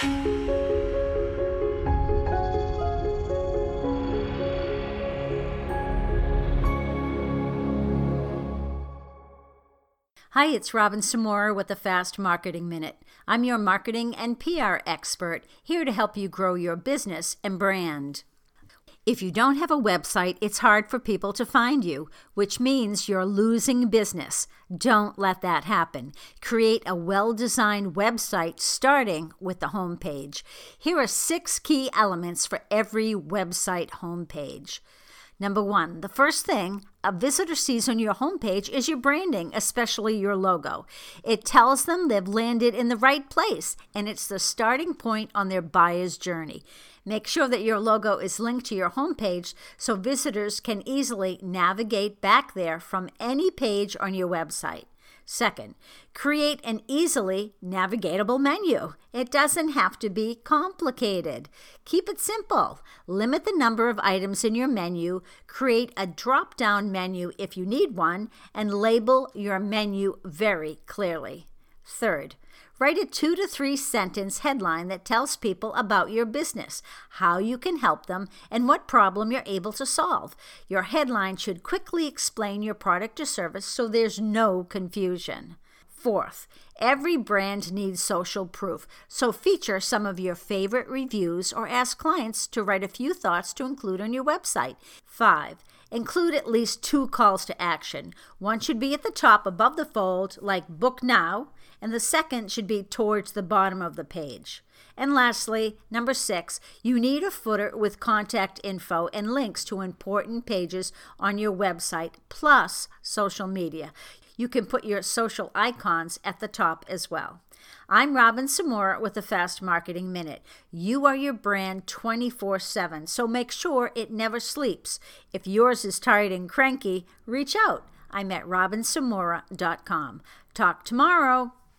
Hi, it's Robin Samora with the Fast Marketing Minute. I'm your marketing and PR expert, here to help you grow your business and brand. If you don't have a website, it's hard for people to find you, which means you're losing business. Don't let that happen. Create a well designed website starting with the homepage. Here are six key elements for every website homepage. Number one, the first thing a visitor sees on your homepage is your branding, especially your logo. It tells them they've landed in the right place, and it's the starting point on their buyer's journey. Make sure that your logo is linked to your homepage so visitors can easily navigate back there from any page on your website. Second, create an easily navigatable menu. It doesn't have to be complicated. Keep it simple. Limit the number of items in your menu, create a drop down menu if you need one, and label your menu very clearly. Third, Write a two to three sentence headline that tells people about your business, how you can help them, and what problem you're able to solve. Your headline should quickly explain your product or service so there's no confusion. Fourth, every brand needs social proof, so feature some of your favorite reviews or ask clients to write a few thoughts to include on your website. Five, include at least two calls to action. One should be at the top above the fold, like book now, and the second should be towards the bottom of the page. And lastly, number six, you need a footer with contact info and links to important pages on your website, plus social media. You can put your social icons at the top as well. I'm Robin Samora with the Fast Marketing Minute. You are your brand 24 7, so make sure it never sleeps. If yours is tired and cranky, reach out. I'm at robinsamora.com. Talk tomorrow.